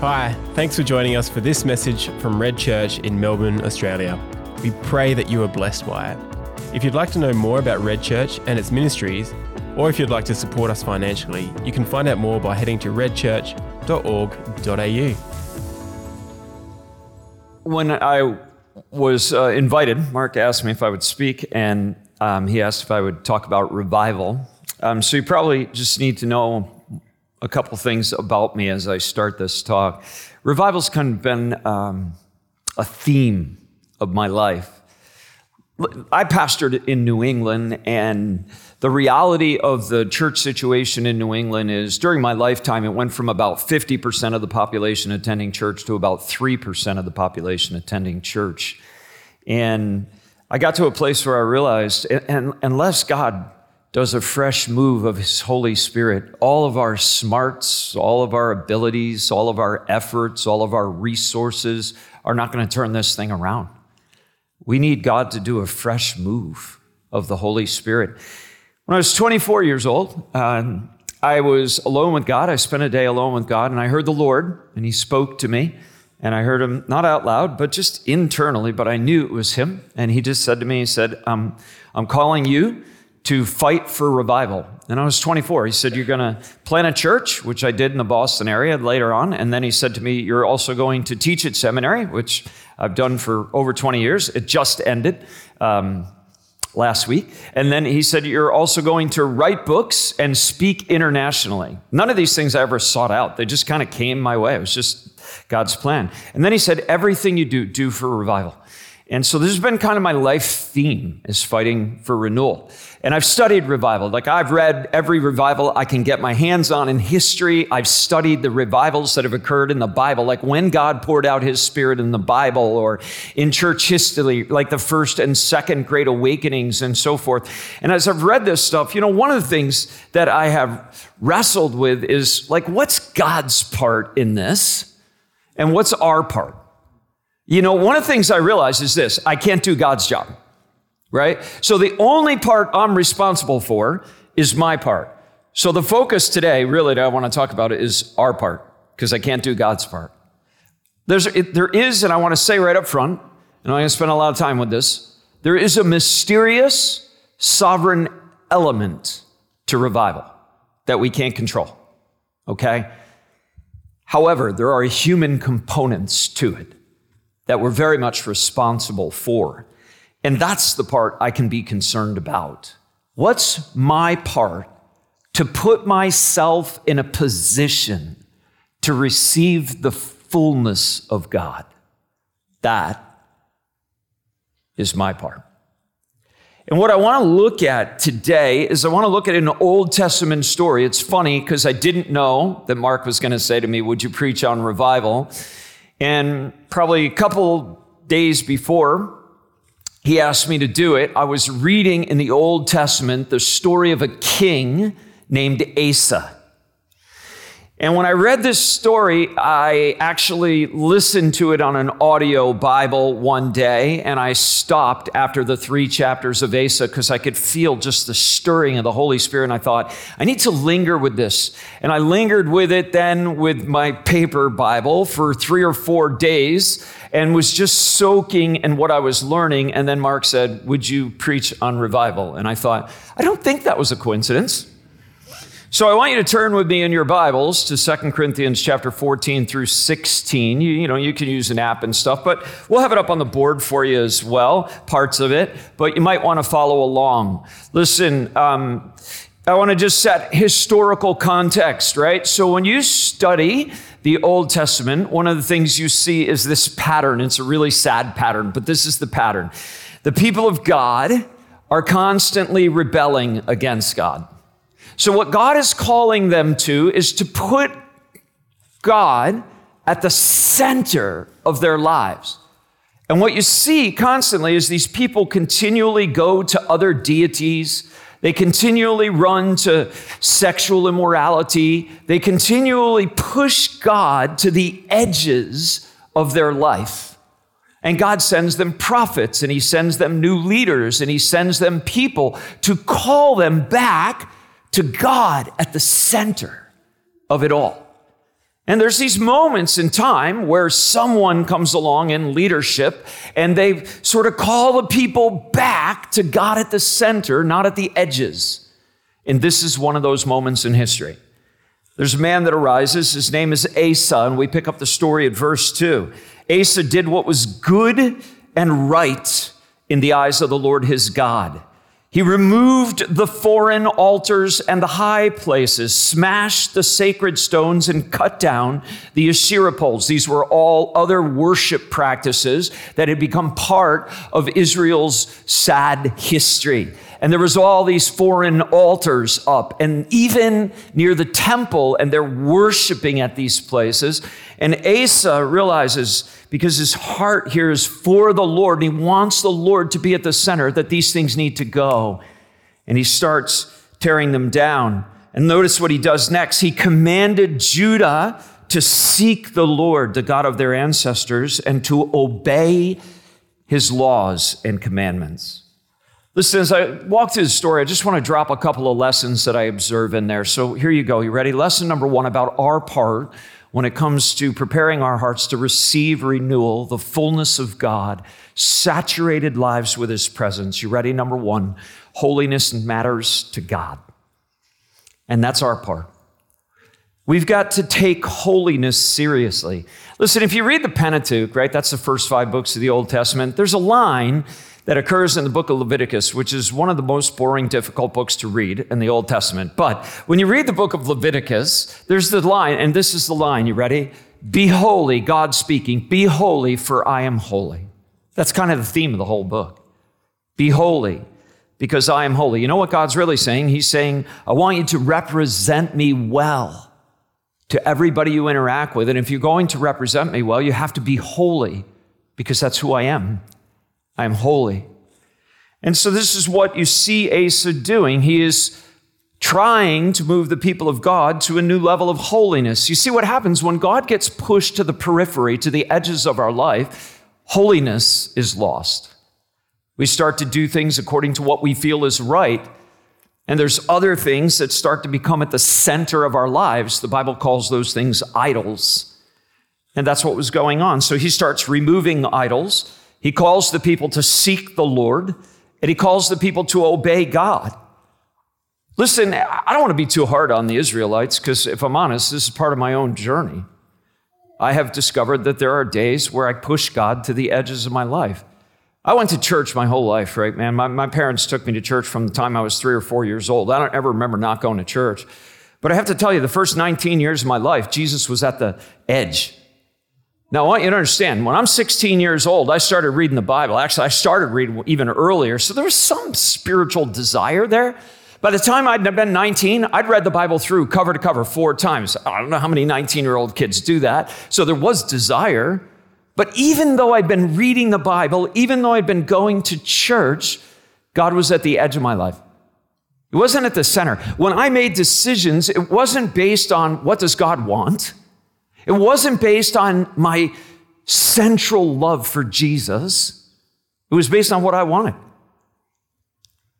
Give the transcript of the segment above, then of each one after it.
Hi, thanks for joining us for this message from Red Church in Melbourne, Australia. We pray that you are blessed by it. If you'd like to know more about Red Church and its ministries, or if you'd like to support us financially, you can find out more by heading to redchurch.org.au. When I was uh, invited, Mark asked me if I would speak, and um, he asked if I would talk about revival. Um, so you probably just need to know a couple things about me as I start this talk. Revival's kind of been um, a theme of my life. I pastored in New England, and the reality of the church situation in New England is during my lifetime, it went from about 50% of the population attending church to about 3% of the population attending church. And I got to a place where I realized, unless God does a fresh move of His Holy Spirit, all of our smarts, all of our abilities, all of our efforts, all of our resources are not going to turn this thing around. We need God to do a fresh move of the Holy Spirit. When I was 24 years old, um, I was alone with God. I spent a day alone with God, and I heard the Lord, and He spoke to me. And I heard Him not out loud, but just internally, but I knew it was Him. And He just said to me, He said, um, I'm calling you to fight for revival. And I was 24. He said, You're going to plant a church, which I did in the Boston area later on. And then he said to me, You're also going to teach at seminary, which I've done for over 20 years. It just ended. Um, last week. And then he said, You're also going to write books and speak internationally. None of these things I ever sought out. They just kind of came my way. It was just God's plan. And then he said, Everything you do, do for revival. And so this has been kind of my life theme is fighting for renewal. And I've studied revival. Like I've read every revival I can get my hands on in history. I've studied the revivals that have occurred in the Bible, like when God poured out his spirit in the Bible or in church history, like the first and second great awakenings and so forth. And as I've read this stuff, you know, one of the things that I have wrestled with is like, what's God's part in this? And what's our part? You know, one of the things I realize is this I can't do God's job, right? So the only part I'm responsible for is my part. So the focus today, really, that I want to talk about is our part, because I can't do God's part. There's, there is, and I want to say right up front, and I'm going to spend a lot of time with this, there is a mysterious, sovereign element to revival that we can't control, okay? However, there are human components to it that we're very much responsible for. And that's the part I can be concerned about. What's my part to put myself in a position to receive the fullness of God? That is my part. And what I want to look at today is I want to look at an Old Testament story. It's funny because I didn't know that Mark was going to say to me, Would you preach on revival? And probably a couple days before he asked me to do it, I was reading in the Old Testament the story of a king named Asa. And when I read this story, I actually listened to it on an audio Bible one day, and I stopped after the three chapters of Asa because I could feel just the stirring of the Holy Spirit. And I thought, I need to linger with this. And I lingered with it then with my paper Bible for three or four days and was just soaking in what I was learning. And then Mark said, Would you preach on revival? And I thought, I don't think that was a coincidence. So I want you to turn with me in your Bibles to 2 Corinthians chapter 14 through 16. You, you, know, you can use an app and stuff, but we'll have it up on the board for you as well, parts of it, but you might want to follow along. Listen, um, I want to just set historical context, right? So when you study the Old Testament, one of the things you see is this pattern. It's a really sad pattern, but this is the pattern. The people of God are constantly rebelling against God. So, what God is calling them to is to put God at the center of their lives. And what you see constantly is these people continually go to other deities. They continually run to sexual immorality. They continually push God to the edges of their life. And God sends them prophets and He sends them new leaders and He sends them people to call them back to God at the center of it all. And there's these moments in time where someone comes along in leadership and they sort of call the people back to God at the center, not at the edges. And this is one of those moments in history. There's a man that arises. His name is Asa, and we pick up the story at verse 2. Asa did what was good and right in the eyes of the Lord his God. He removed the foreign altars and the high places, smashed the sacred stones, and cut down the Asherah poles. These were all other worship practices that had become part of Israel's sad history. And there was all these foreign altars up, and even near the temple, and they're worshiping at these places. And Asa realizes because his heart here is for the Lord, and he wants the Lord to be at the center, that these things need to go. And he starts tearing them down. And notice what he does next. He commanded Judah to seek the Lord, the God of their ancestors, and to obey his laws and commandments. Listen, as I walk through the story, I just want to drop a couple of lessons that I observe in there. So here you go. You ready? Lesson number one about our part when it comes to preparing our hearts to receive renewal, the fullness of God, saturated lives with His presence. You ready? Number one, holiness matters to God. And that's our part. We've got to take holiness seriously. Listen, if you read the Pentateuch, right, that's the first five books of the Old Testament, there's a line that occurs in the book of Leviticus, which is one of the most boring, difficult books to read in the Old Testament. But when you read the book of Leviticus, there's the line, and this is the line. You ready? Be holy, God speaking, be holy, for I am holy. That's kind of the theme of the whole book. Be holy, because I am holy. You know what God's really saying? He's saying, I want you to represent me well to everybody you interact with. And if you're going to represent me well, you have to be holy, because that's who I am. I'm holy. And so this is what you see Asa doing. He is trying to move the people of God to a new level of holiness. You see what happens when God gets pushed to the periphery, to the edges of our life, holiness is lost. We start to do things according to what we feel is right. And there's other things that start to become at the center of our lives. The Bible calls those things idols. And that's what was going on. So he starts removing idols. He calls the people to seek the Lord, and he calls the people to obey God. Listen, I don't want to be too hard on the Israelites because, if I'm honest, this is part of my own journey. I have discovered that there are days where I push God to the edges of my life. I went to church my whole life, right, man? My, my parents took me to church from the time I was three or four years old. I don't ever remember not going to church. But I have to tell you, the first 19 years of my life, Jesus was at the edge. Now, I want you to understand, when I'm 16 years old, I started reading the Bible. Actually, I started reading even earlier. So there was some spiritual desire there. By the time I'd been 19, I'd read the Bible through cover to cover four times. I don't know how many 19 year old kids do that. So there was desire. But even though I'd been reading the Bible, even though I'd been going to church, God was at the edge of my life. It wasn't at the center. When I made decisions, it wasn't based on what does God want? It wasn't based on my central love for Jesus, it was based on what I wanted.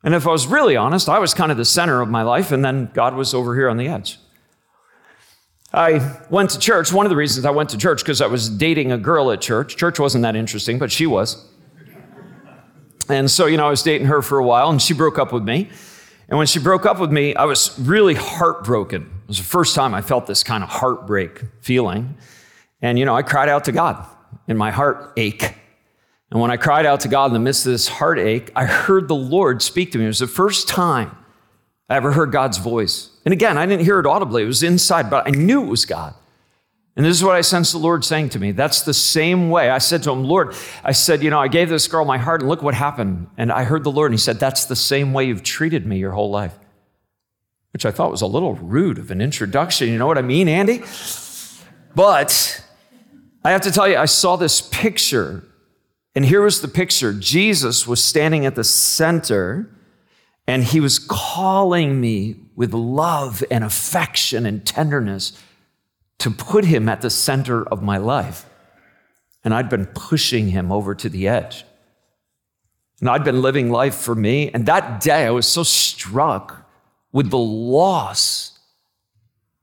And if I was really honest, I was kind of the center of my life, and then God was over here on the edge. I went to church. One of the reasons I went to church because I was dating a girl at church. Church wasn't that interesting, but she was. And so, you know, I was dating her for a while, and she broke up with me. And when she broke up with me, I was really heartbroken. It was the first time I felt this kind of heartbreak feeling. And, you know, I cried out to God in my heart ache. And when I cried out to God in the midst of this heartache, I heard the Lord speak to me. It was the first time I ever heard God's voice. And again, I didn't hear it audibly, it was inside, but I knew it was God. And this is what I sensed the Lord saying to me. That's the same way. I said to him, Lord, I said, you know, I gave this girl my heart and look what happened. And I heard the Lord and he said, that's the same way you've treated me your whole life. Which I thought was a little rude of an introduction. You know what I mean, Andy? But I have to tell you, I saw this picture. And here was the picture Jesus was standing at the center and he was calling me with love and affection and tenderness to put him at the center of my life. And I'd been pushing him over to the edge. And I'd been living life for me. And that day, I was so struck with the loss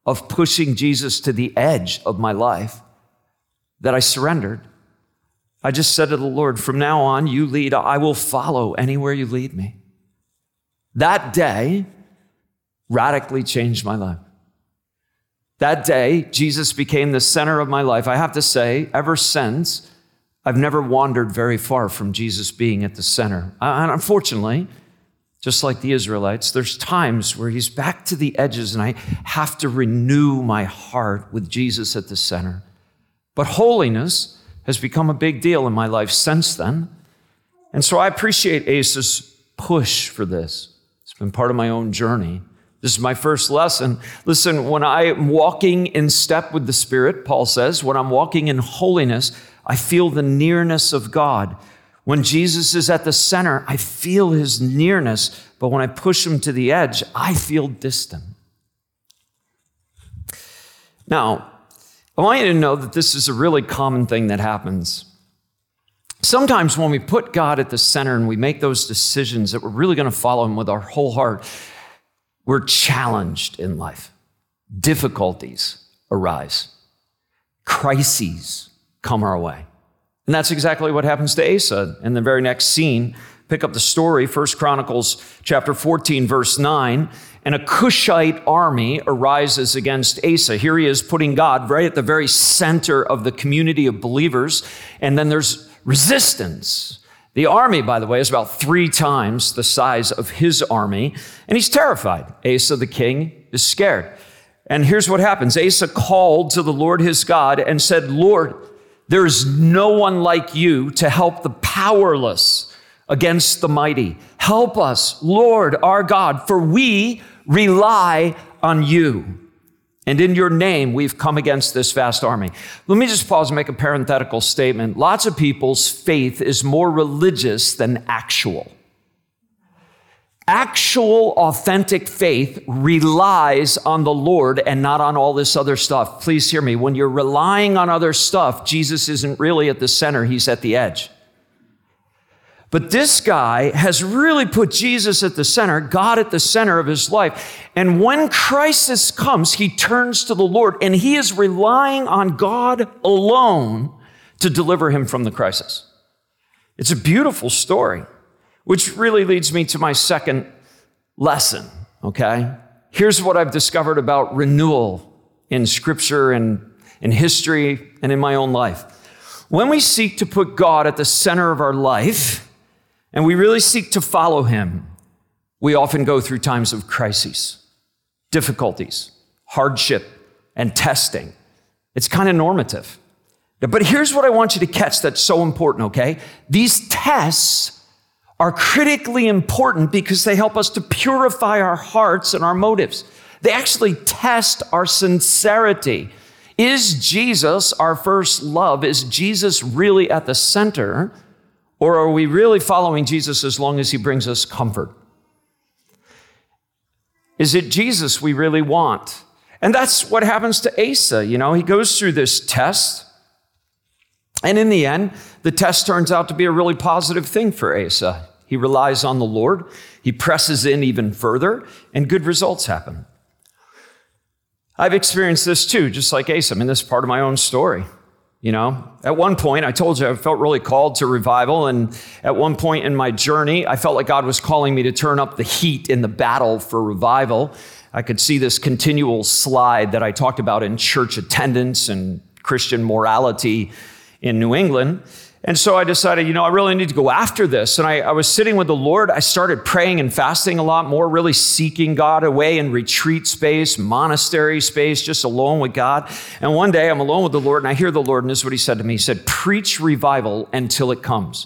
of pushing Jesus to the edge of my life that I surrendered. I just said to the Lord, from now on, you lead, I will follow anywhere you lead me. That day radically changed my life. That day, Jesus became the center of my life. I have to say, ever since, I've never wandered very far from Jesus being at the center. And unfortunately, just like the Israelites, there's times where he's back to the edges and I have to renew my heart with Jesus at the center. But holiness has become a big deal in my life since then. And so I appreciate Asa's push for this. It's been part of my own journey. This is my first lesson. Listen, when I'm walking in step with the Spirit, Paul says, when I'm walking in holiness, I feel the nearness of God. When Jesus is at the center, I feel his nearness, but when I push him to the edge, I feel distant. Now, I want you to know that this is a really common thing that happens. Sometimes when we put God at the center and we make those decisions that we're really going to follow Him with our whole heart, we're challenged in life. Difficulties arise, crises come our way. And that's exactly what happens to Asa in the very next scene. Pick up the story, First Chronicles chapter 14, verse 9 and a Cushite army arises against Asa. Here he is putting God right at the very center of the community of believers, and then there's resistance. The army, by the way, is about three times the size of his army, and he's terrified. Asa, the king, is scared. And here's what happens Asa called to the Lord his God and said, Lord, there's no one like you to help the powerless against the mighty. Help us, Lord our God, for we rely on you. And in your name, we've come against this vast army. Let me just pause and make a parenthetical statement. Lots of people's faith is more religious than actual. Actual, authentic faith relies on the Lord and not on all this other stuff. Please hear me. When you're relying on other stuff, Jesus isn't really at the center, he's at the edge. But this guy has really put Jesus at the center, God at the center of his life. And when crisis comes, he turns to the Lord and he is relying on God alone to deliver him from the crisis. It's a beautiful story, which really leads me to my second lesson, okay? Here's what I've discovered about renewal in scripture and in history and in my own life. When we seek to put God at the center of our life, and we really seek to follow him, we often go through times of crises, difficulties, hardship, and testing. It's kind of normative. But here's what I want you to catch that's so important, okay? These tests are critically important because they help us to purify our hearts and our motives. They actually test our sincerity. Is Jesus our first love? Is Jesus really at the center? Or are we really following Jesus as long as he brings us comfort? Is it Jesus we really want? And that's what happens to Asa. You know, he goes through this test. And in the end, the test turns out to be a really positive thing for Asa. He relies on the Lord, he presses in even further, and good results happen. I've experienced this too, just like Asa. I mean, this is part of my own story. You know, at one point, I told you I felt really called to revival. And at one point in my journey, I felt like God was calling me to turn up the heat in the battle for revival. I could see this continual slide that I talked about in church attendance and Christian morality in New England. And so I decided, you know, I really need to go after this. And I, I, was sitting with the Lord. I started praying and fasting a lot more, really seeking God away in retreat space, monastery space, just alone with God. And one day I'm alone with the Lord and I hear the Lord, and this is what He said to me He said, Preach revival until it comes.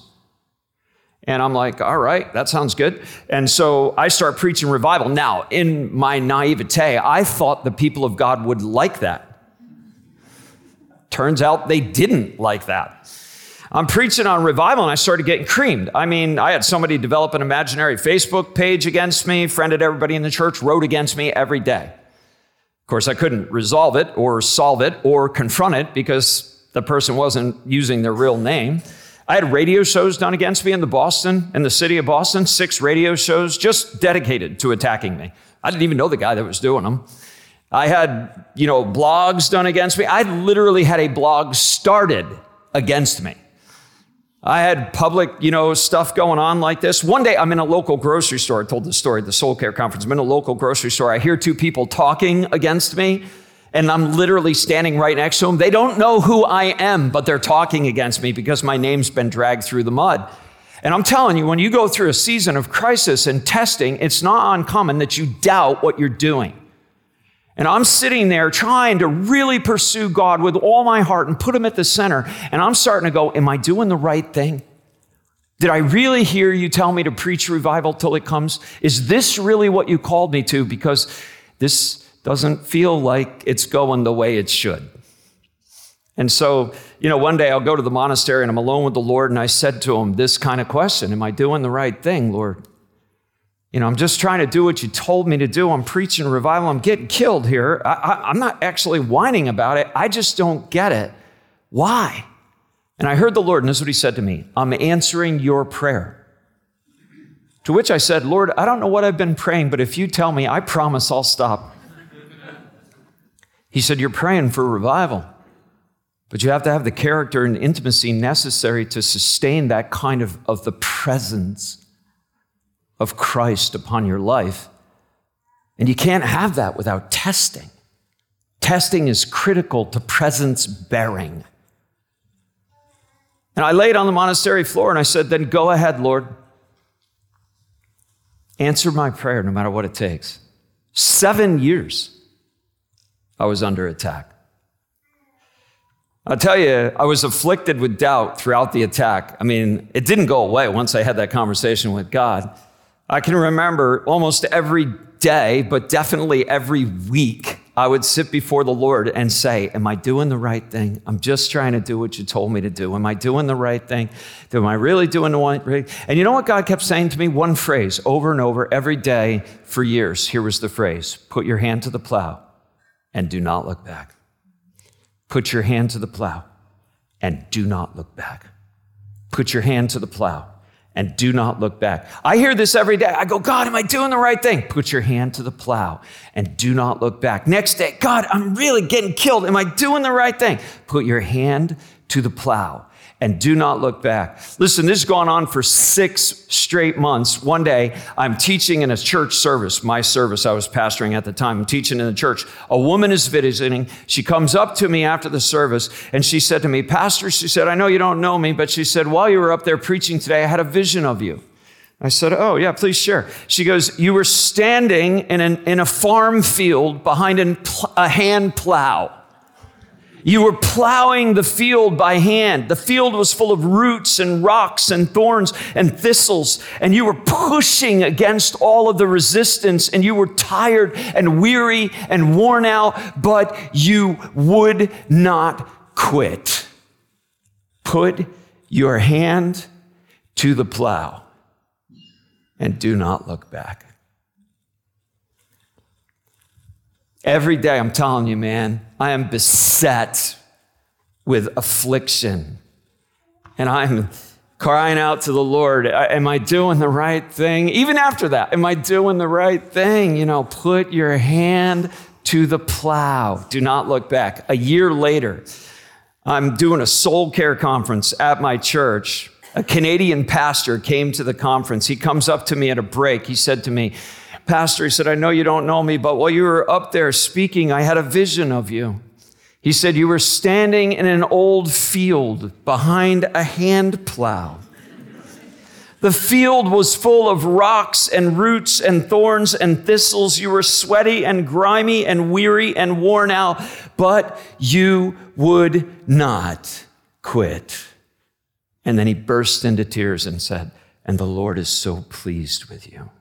And I'm like, all right, that sounds good. And so I start preaching revival. Now, in my naivete, I thought the people of God would like that. Turns out they didn't like that. I'm preaching on revival and I started getting creamed. I mean, I had somebody develop an imaginary Facebook page against me, friended everybody in the church, wrote against me every day. Of course, I couldn't resolve it or solve it or confront it because the person wasn't using their real name. I had radio shows done against me in the Boston, in the city of Boston, six radio shows just dedicated to attacking me. I didn't even know the guy that was doing them. I had, you know, blogs done against me. I literally had a blog started against me. I had public, you know, stuff going on like this. One day I'm in a local grocery store. I told the story at the Soul Care Conference. I'm in a local grocery store. I hear two people talking against me, and I'm literally standing right next to them. They don't know who I am, but they're talking against me because my name's been dragged through the mud. And I'm telling you, when you go through a season of crisis and testing, it's not uncommon that you doubt what you're doing. And I'm sitting there trying to really pursue God with all my heart and put Him at the center. And I'm starting to go, Am I doing the right thing? Did I really hear you tell me to preach revival till it comes? Is this really what you called me to? Because this doesn't feel like it's going the way it should. And so, you know, one day I'll go to the monastery and I'm alone with the Lord, and I said to him this kind of question Am I doing the right thing, Lord? You know, I'm just trying to do what you told me to do. I'm preaching revival. I'm getting killed here. I, am not actually whining about it. I just don't get it. Why? And I heard the Lord, and this is what He said to me I'm answering your prayer. To which I said, Lord, I don't know what I've been praying, but if you tell me, I promise I'll stop. He said, You're praying for revival, but you have to have the character and intimacy necessary to sustain that kind of, of the presence of Christ upon your life. And you can't have that without testing. Testing is critical to presence bearing. And I laid on the monastery floor and I said, Then go ahead, Lord. Answer my prayer no matter what it takes. Seven years I was under attack. I'll tell you, I was afflicted with doubt throughout the attack. I mean, it didn't go away once I had that conversation with God. I can remember almost every day, but definitely every week, I would sit before the Lord and say, Am I doing the right thing? I'm just trying to do what you told me to do. Am I doing the right thing? Am I really doing the right thing? And you know what God kept saying to me? One phrase over and over every day for years. Here was the phrase Put your hand to the plow and do not look back. Put your hand to the plow and do not look back. Put your hand to the plow and do not look back. I hear this every day. I go, God, am I doing the right thing? Put your hand to the plow and do not look back. Next day, God, I'm really getting killed. Am I doing the right thing? Put your hand to the plow and do not look back. Listen, this has gone on for six straight months. One day, I'm teaching in a church service, my service I was pastoring at the time. I'm teaching in the church. A woman is visiting. She comes up to me after the service and she said to me, Pastor, she said, I know you don't know me, but she said, while you were up there preaching today, I had a vision of you. I said, Oh, yeah, please share. She goes, You were standing in, an, in a farm field behind an, a hand plow. You were plowing the field by hand. The field was full of roots and rocks and thorns and thistles, and you were pushing against all of the resistance, and you were tired and weary and worn out, but you would not quit. Put your hand to the plow and do not look back. Every day, I'm telling you, man, I am beset with affliction. And I'm crying out to the Lord, Am I doing the right thing? Even after that, am I doing the right thing? You know, put your hand to the plow. Do not look back. A year later, I'm doing a soul care conference at my church. A Canadian pastor came to the conference. He comes up to me at a break. He said to me, Pastor, he said, I know you don't know me, but while you were up there speaking, I had a vision of you. He said, You were standing in an old field behind a hand plow. The field was full of rocks and roots and thorns and thistles. You were sweaty and grimy and weary and worn out, but you would not quit. And then he burst into tears and said, And the Lord is so pleased with you.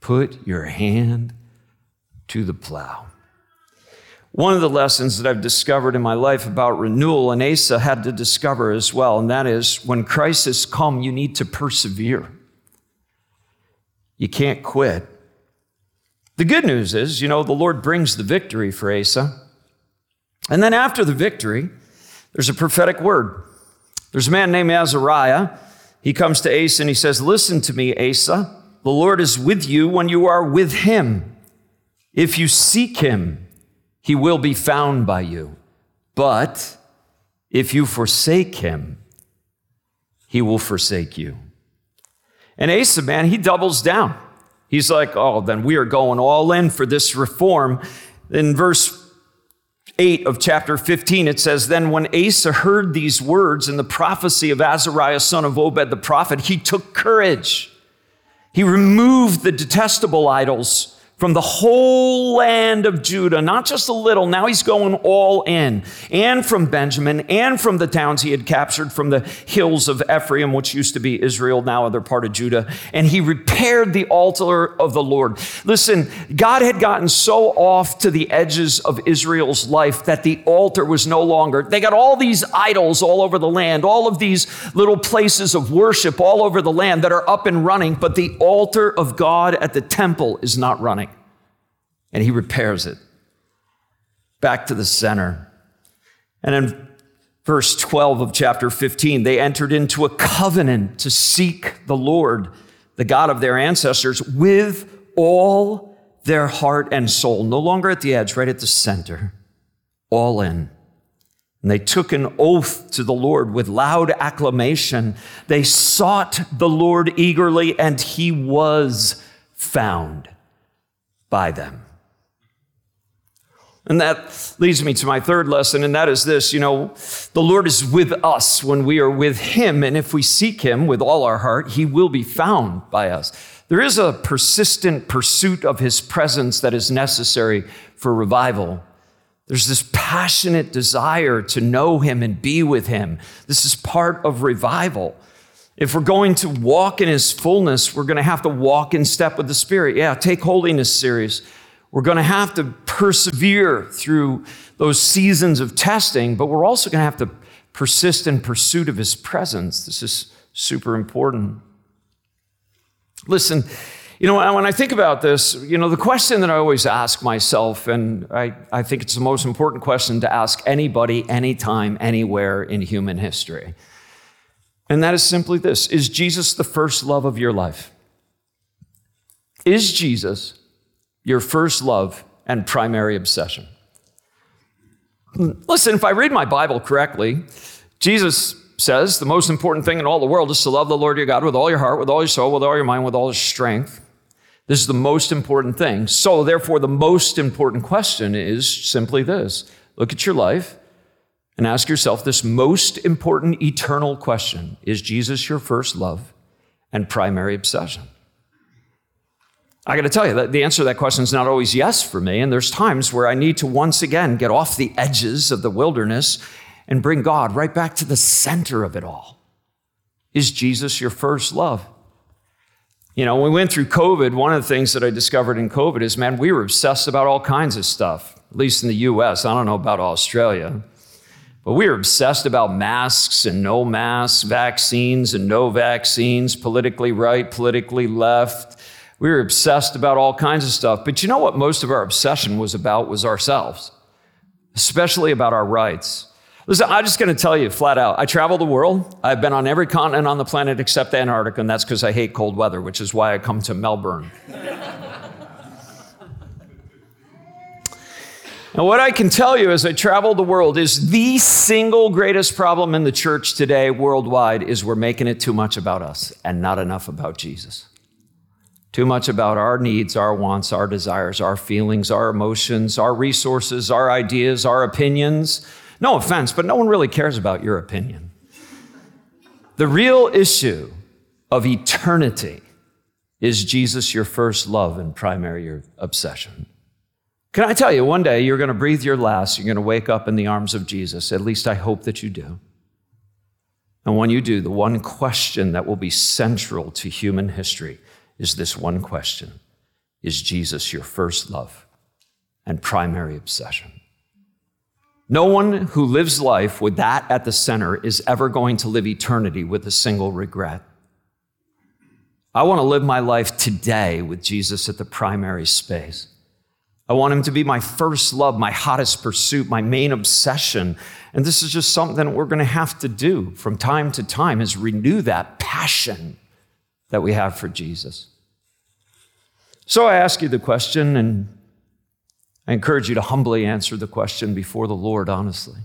Put your hand to the plow. One of the lessons that I've discovered in my life about renewal, and Asa had to discover as well, and that is when crisis come, you need to persevere. You can't quit. The good news is, you know, the Lord brings the victory for Asa. And then after the victory, there's a prophetic word. There's a man named Azariah. He comes to Asa and he says, Listen to me, Asa. The Lord is with you when you are with him. If you seek him, he will be found by you. But if you forsake him, he will forsake you. And Asa, man, he doubles down. He's like, oh, then we are going all in for this reform. In verse 8 of chapter 15, it says, Then when Asa heard these words and the prophecy of Azariah, son of Obed the prophet, he took courage. He removed the detestable idols from the whole land of Judah, not just a little, now he's going all in, and from Benjamin, and from the towns he had captured from the hills of Ephraim, which used to be Israel, now other part of Judah. And he repaired the altar of the Lord. Listen, God had gotten so off to the edges of Israel's life that the altar was no longer, they got all these idols all over the land, all of these little places of worship all over the land that are up and running, but the altar of God at the temple is not running and he repairs it back to the center. And in verse 12 of chapter 15, they entered into a covenant to seek the Lord, the God of their ancestors, with all their heart and soul. No longer at the edge, right at the center, all in. And they took an oath to the Lord with loud acclamation. They sought the Lord eagerly, and he was found by them. And that leads me to my third lesson, and that is this you know, the Lord is with us when we are with Him, and if we seek Him with all our heart, He will be found by us. There is a persistent pursuit of His presence that is necessary for revival. There's this passionate desire to know Him and be with Him. This is part of revival. If we're going to walk in His fullness, we're going to have to walk in step with the Spirit. Yeah, take holiness serious. We're going to have to persevere through those seasons of testing, but we're also going to have to persist in pursuit of his presence. This is super important. Listen, you know, when I think about this, you know, the question that I always ask myself, and I, I think it's the most important question to ask anybody, anytime, anywhere in human history. And that is simply this Is Jesus the first love of your life? Is Jesus your first love and primary obsession. Listen, if I read my Bible correctly, Jesus says the most important thing in all the world is to love the Lord your God with all your heart, with all your soul, with all your mind, with all your strength. This is the most important thing. So, therefore, the most important question is simply this look at your life and ask yourself this most important eternal question Is Jesus your first love and primary obsession? I got to tell you that the answer to that question is not always yes for me. And there's times where I need to once again get off the edges of the wilderness and bring God right back to the center of it all. Is Jesus your first love? You know, when we went through COVID, one of the things that I discovered in COVID is, man, we were obsessed about all kinds of stuff, at least in the US. I don't know about Australia. But we were obsessed about masks and no masks, vaccines and no vaccines, politically right, politically left, we were obsessed about all kinds of stuff. But you know what most of our obsession was about was ourselves, especially about our rights. Listen, I'm just going to tell you flat out. I travel the world. I've been on every continent on the planet except Antarctica, and that's because I hate cold weather, which is why I come to Melbourne. And what I can tell you as I travel the world is the single greatest problem in the church today worldwide is we're making it too much about us and not enough about Jesus too much about our needs, our wants, our desires, our feelings, our emotions, our resources, our ideas, our opinions. No offense, but no one really cares about your opinion. The real issue of eternity is Jesus your first love and primary obsession? Can I tell you, one day you're going to breathe your last, you're going to wake up in the arms of Jesus. At least I hope that you do. And when you do, the one question that will be central to human history is this one question Is Jesus your first love and primary obsession? No one who lives life with that at the center is ever going to live eternity with a single regret. I want to live my life today with Jesus at the primary space. I want him to be my first love, my hottest pursuit, my main obsession. And this is just something that we're going to have to do from time to time is renew that passion that we have for Jesus. So I ask you the question, and I encourage you to humbly answer the question before the Lord, honestly.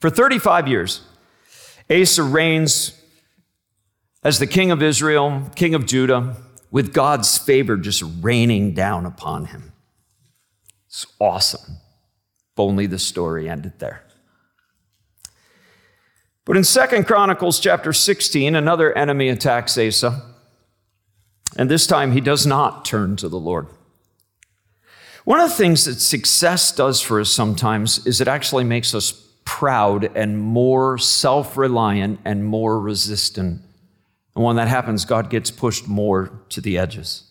For 35 years, Asa reigns as the king of Israel, king of Judah, with God's favor just raining down upon him. It's awesome. If only the story ended there. But in Second Chronicles chapter 16, another enemy attacks Asa. And this time he does not turn to the Lord. One of the things that success does for us sometimes is it actually makes us proud and more self reliant and more resistant. And when that happens, God gets pushed more to the edges.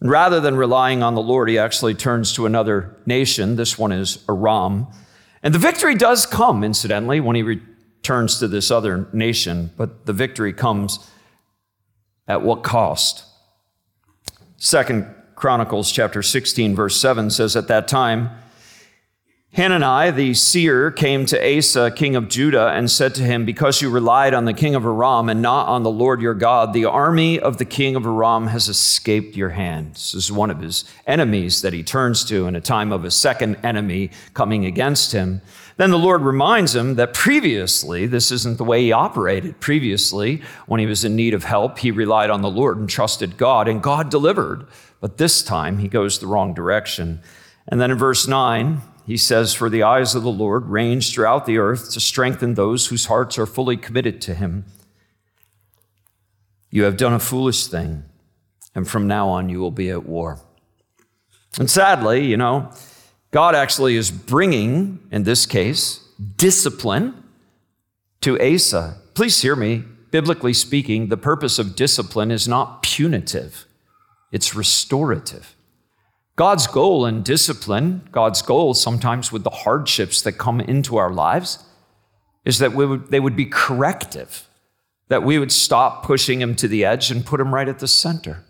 And rather than relying on the Lord, he actually turns to another nation. This one is Aram. And the victory does come, incidentally, when he returns to this other nation, but the victory comes at what cost? Second Chronicles chapter 16, verse 7 says, At that time, Hanani, the seer, came to Asa, king of Judah, and said to him, Because you relied on the king of Aram and not on the Lord your God, the army of the king of Aram has escaped your hand. This is one of his enemies that he turns to in a time of a second enemy coming against him. Then the Lord reminds him that previously, this isn't the way he operated. Previously, when he was in need of help, he relied on the Lord and trusted God, and God delivered. But this time, he goes the wrong direction. And then in verse 9, he says, For the eyes of the Lord range throughout the earth to strengthen those whose hearts are fully committed to him. You have done a foolish thing, and from now on you will be at war. And sadly, you know, God actually is bringing, in this case, discipline to Asa. Please hear me. Biblically speaking, the purpose of discipline is not punitive, it's restorative. God's goal in discipline, God's goal sometimes with the hardships that come into our lives, is that would, they would be corrective, that we would stop pushing him to the edge and put him right at the center.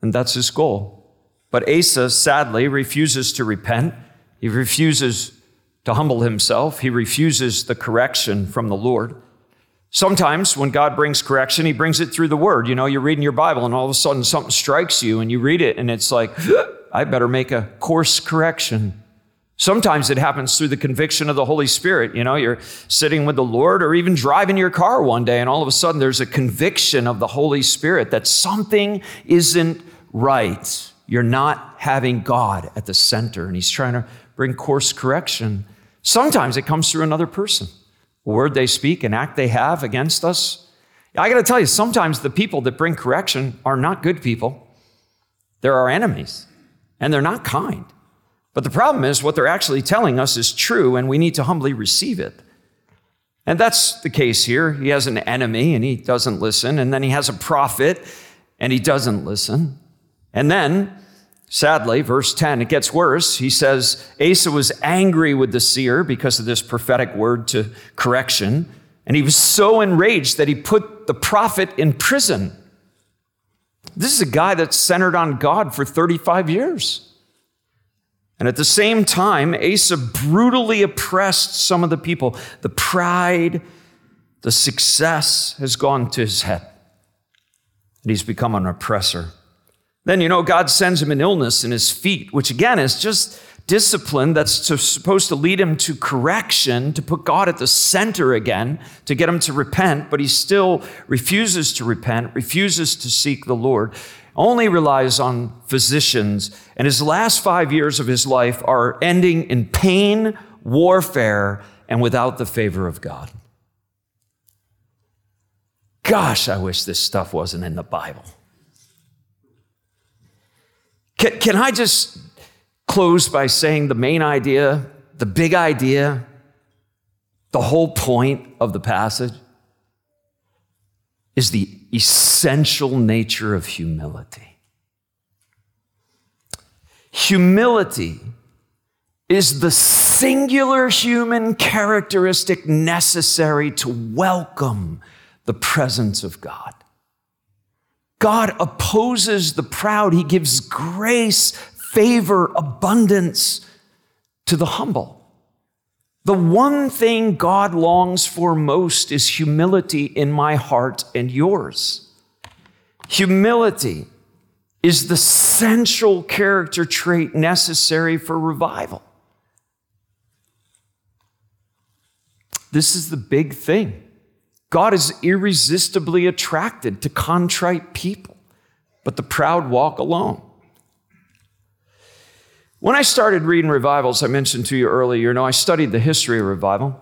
And that's his goal. But Asa sadly refuses to repent. He refuses to humble himself. He refuses the correction from the Lord. Sometimes when God brings correction, he brings it through the word. You know, you're reading your Bible and all of a sudden something strikes you and you read it and it's like, I better make a course correction. Sometimes it happens through the conviction of the Holy Spirit. You know, you're sitting with the Lord or even driving your car one day, and all of a sudden there's a conviction of the Holy Spirit that something isn't right. You're not having God at the center, and He's trying to bring course correction. Sometimes it comes through another person, a word they speak, an act they have against us. I got to tell you, sometimes the people that bring correction are not good people, they're our enemies and they're not kind. But the problem is, what they're actually telling us is true, and we need to humbly receive it. And that's the case here. He has an enemy and he doesn't listen. And then he has a prophet and he doesn't listen. And then, sadly, verse 10, it gets worse. He says, Asa was angry with the seer because of this prophetic word to correction. And he was so enraged that he put the prophet in prison. This is a guy that's centered on God for 35 years. And at the same time, Asa brutally oppressed some of the people. The pride, the success has gone to his head. And he's become an oppressor. Then, you know, God sends him an illness in his feet, which again is just discipline that's supposed to lead him to correction, to put God at the center again, to get him to repent, but he still refuses to repent, refuses to seek the Lord, only relies on physicians. And his last five years of his life are ending in pain, warfare, and without the favor of God. Gosh, I wish this stuff wasn't in the Bible. Can, can I just close by saying the main idea, the big idea, the whole point of the passage is the essential nature of humility. Humility is the singular human characteristic necessary to welcome the presence of God. God opposes the proud. He gives grace, favor, abundance to the humble. The one thing God longs for most is humility in my heart and yours. Humility is the central character trait necessary for revival. This is the big thing. God is irresistibly attracted to contrite people, but the proud walk alone. When I started reading revivals, I mentioned to you earlier, you know, I studied the history of revival.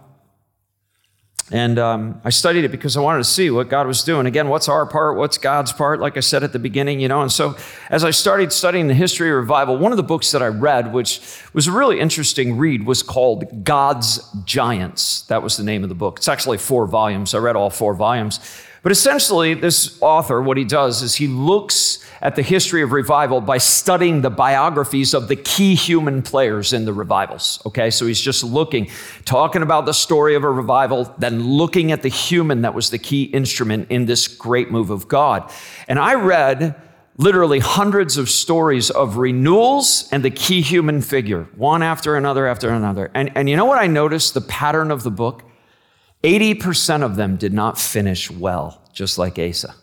And um, I studied it because I wanted to see what God was doing. Again, what's our part? What's God's part? Like I said at the beginning, you know. And so, as I started studying the history of revival, one of the books that I read, which was a really interesting read, was called God's Giants. That was the name of the book. It's actually four volumes. I read all four volumes. But essentially, this author, what he does is he looks at the history of revival by studying the biographies of the key human players in the revivals. Okay, so he's just looking, talking about the story of a revival, then looking at the human that was the key instrument in this great move of God. And I read literally hundreds of stories of renewals and the key human figure, one after another after another. And, and you know what I noticed? The pattern of the book? 80% of them did not finish well, just like Asa.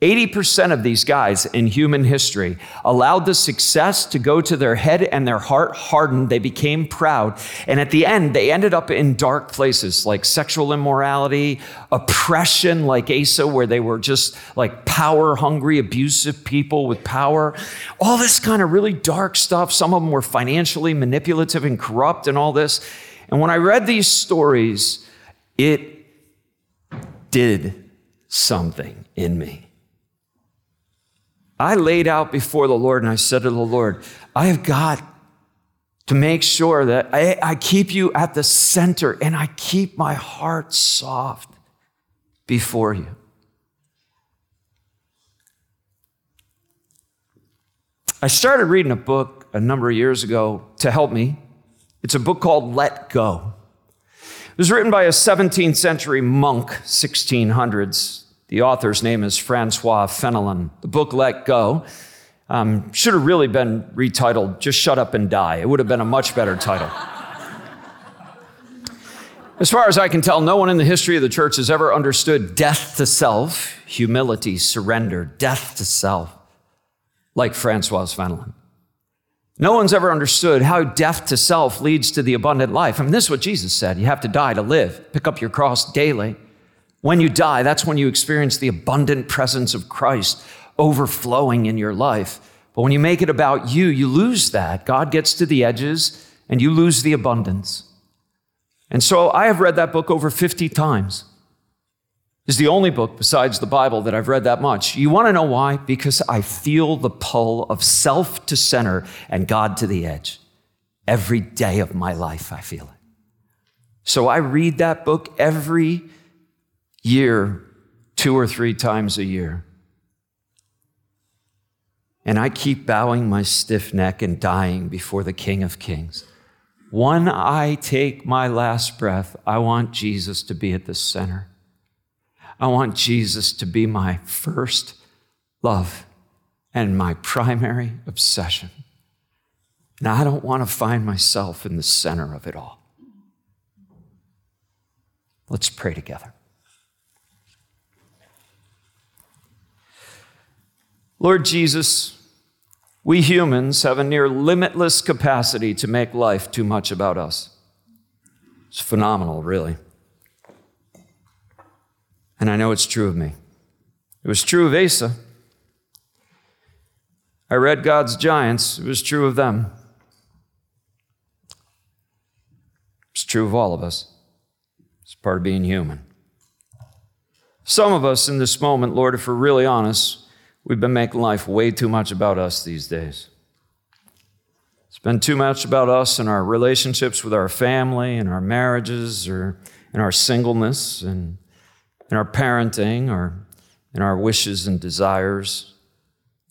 80% of these guys in human history allowed the success to go to their head and their heart hardened. They became proud. And at the end, they ended up in dark places like sexual immorality, oppression, like Asa, where they were just like power hungry, abusive people with power. All this kind of really dark stuff. Some of them were financially manipulative and corrupt and all this. And when I read these stories, it did something in me. I laid out before the Lord and I said to the Lord, I have got to make sure that I, I, keep you at the center and I keep my heart soft before you. I started reading a book a number of years ago to help me it's a book called Let Go. It was written by a 17th century monk, 1600s. The author's name is Francois Fenelon. The book Let Go um, should have really been retitled Just Shut Up and Die. It would have been a much better title. As far as I can tell, no one in the history of the church has ever understood death to self, humility, surrender, death to self, like Francois Fenelon. No one's ever understood how death to self leads to the abundant life. I mean, this is what Jesus said you have to die to live. Pick up your cross daily. When you die, that's when you experience the abundant presence of Christ overflowing in your life. But when you make it about you, you lose that. God gets to the edges and you lose the abundance. And so I have read that book over 50 times is the only book besides the Bible that I've read that much. You want to know why? Because I feel the pull of self to center and God to the edge. Every day of my life, I feel it. So I read that book every year, two or three times a year. And I keep bowing my stiff neck and dying before the King of Kings. When I take my last breath, I want Jesus to be at the center. I want Jesus to be my first love and my primary obsession. And I don't want to find myself in the center of it all. Let's pray together. Lord Jesus, we humans have a near limitless capacity to make life too much about us. It's phenomenal, really. And I know it's true of me. It was true of Asa. I read God's giants, it was true of them. It's true of all of us. It's part of being human. Some of us in this moment, Lord, if we're really honest, we've been making life way too much about us these days. It's been too much about us and our relationships with our family and our marriages or in our singleness and in our parenting or in our wishes and desires.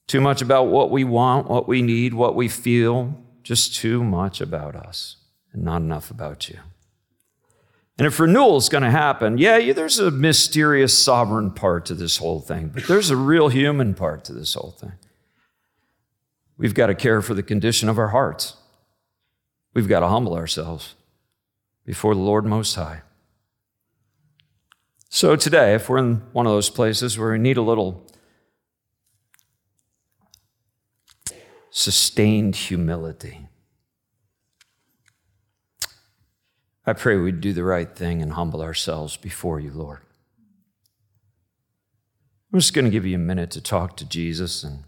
Too much about what we want, what we need, what we feel, just too much about us and not enough about you. And if renewal is going to happen, yeah, there's a mysterious sovereign part to this whole thing, but there's a real human part to this whole thing. We've got to care for the condition of our hearts. We've got to humble ourselves before the Lord Most High. So today, if we're in one of those places where we need a little sustained humility. I pray we'd do the right thing and humble ourselves before you, Lord. I'm just going to give you a minute to talk to Jesus. And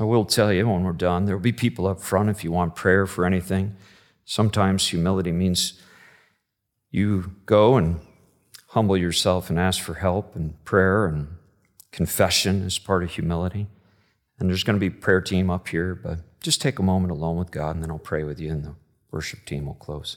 I will tell you when we're done, there will be people up front if you want prayer for anything. Sometimes humility means you go and humble yourself and ask for help and prayer and confession is part of humility. And there's going to be a prayer team up here, but just take a moment alone with God and then I'll pray with you and the worship team will close.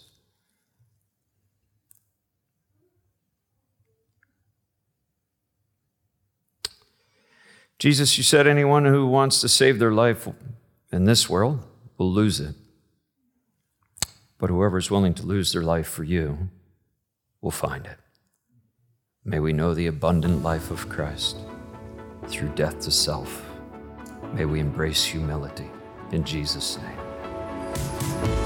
Jesus, you said anyone who wants to save their life in this world will lose it. But whoever is willing to lose their life for you will find it. May we know the abundant life of Christ through death to self. May we embrace humility in Jesus' name.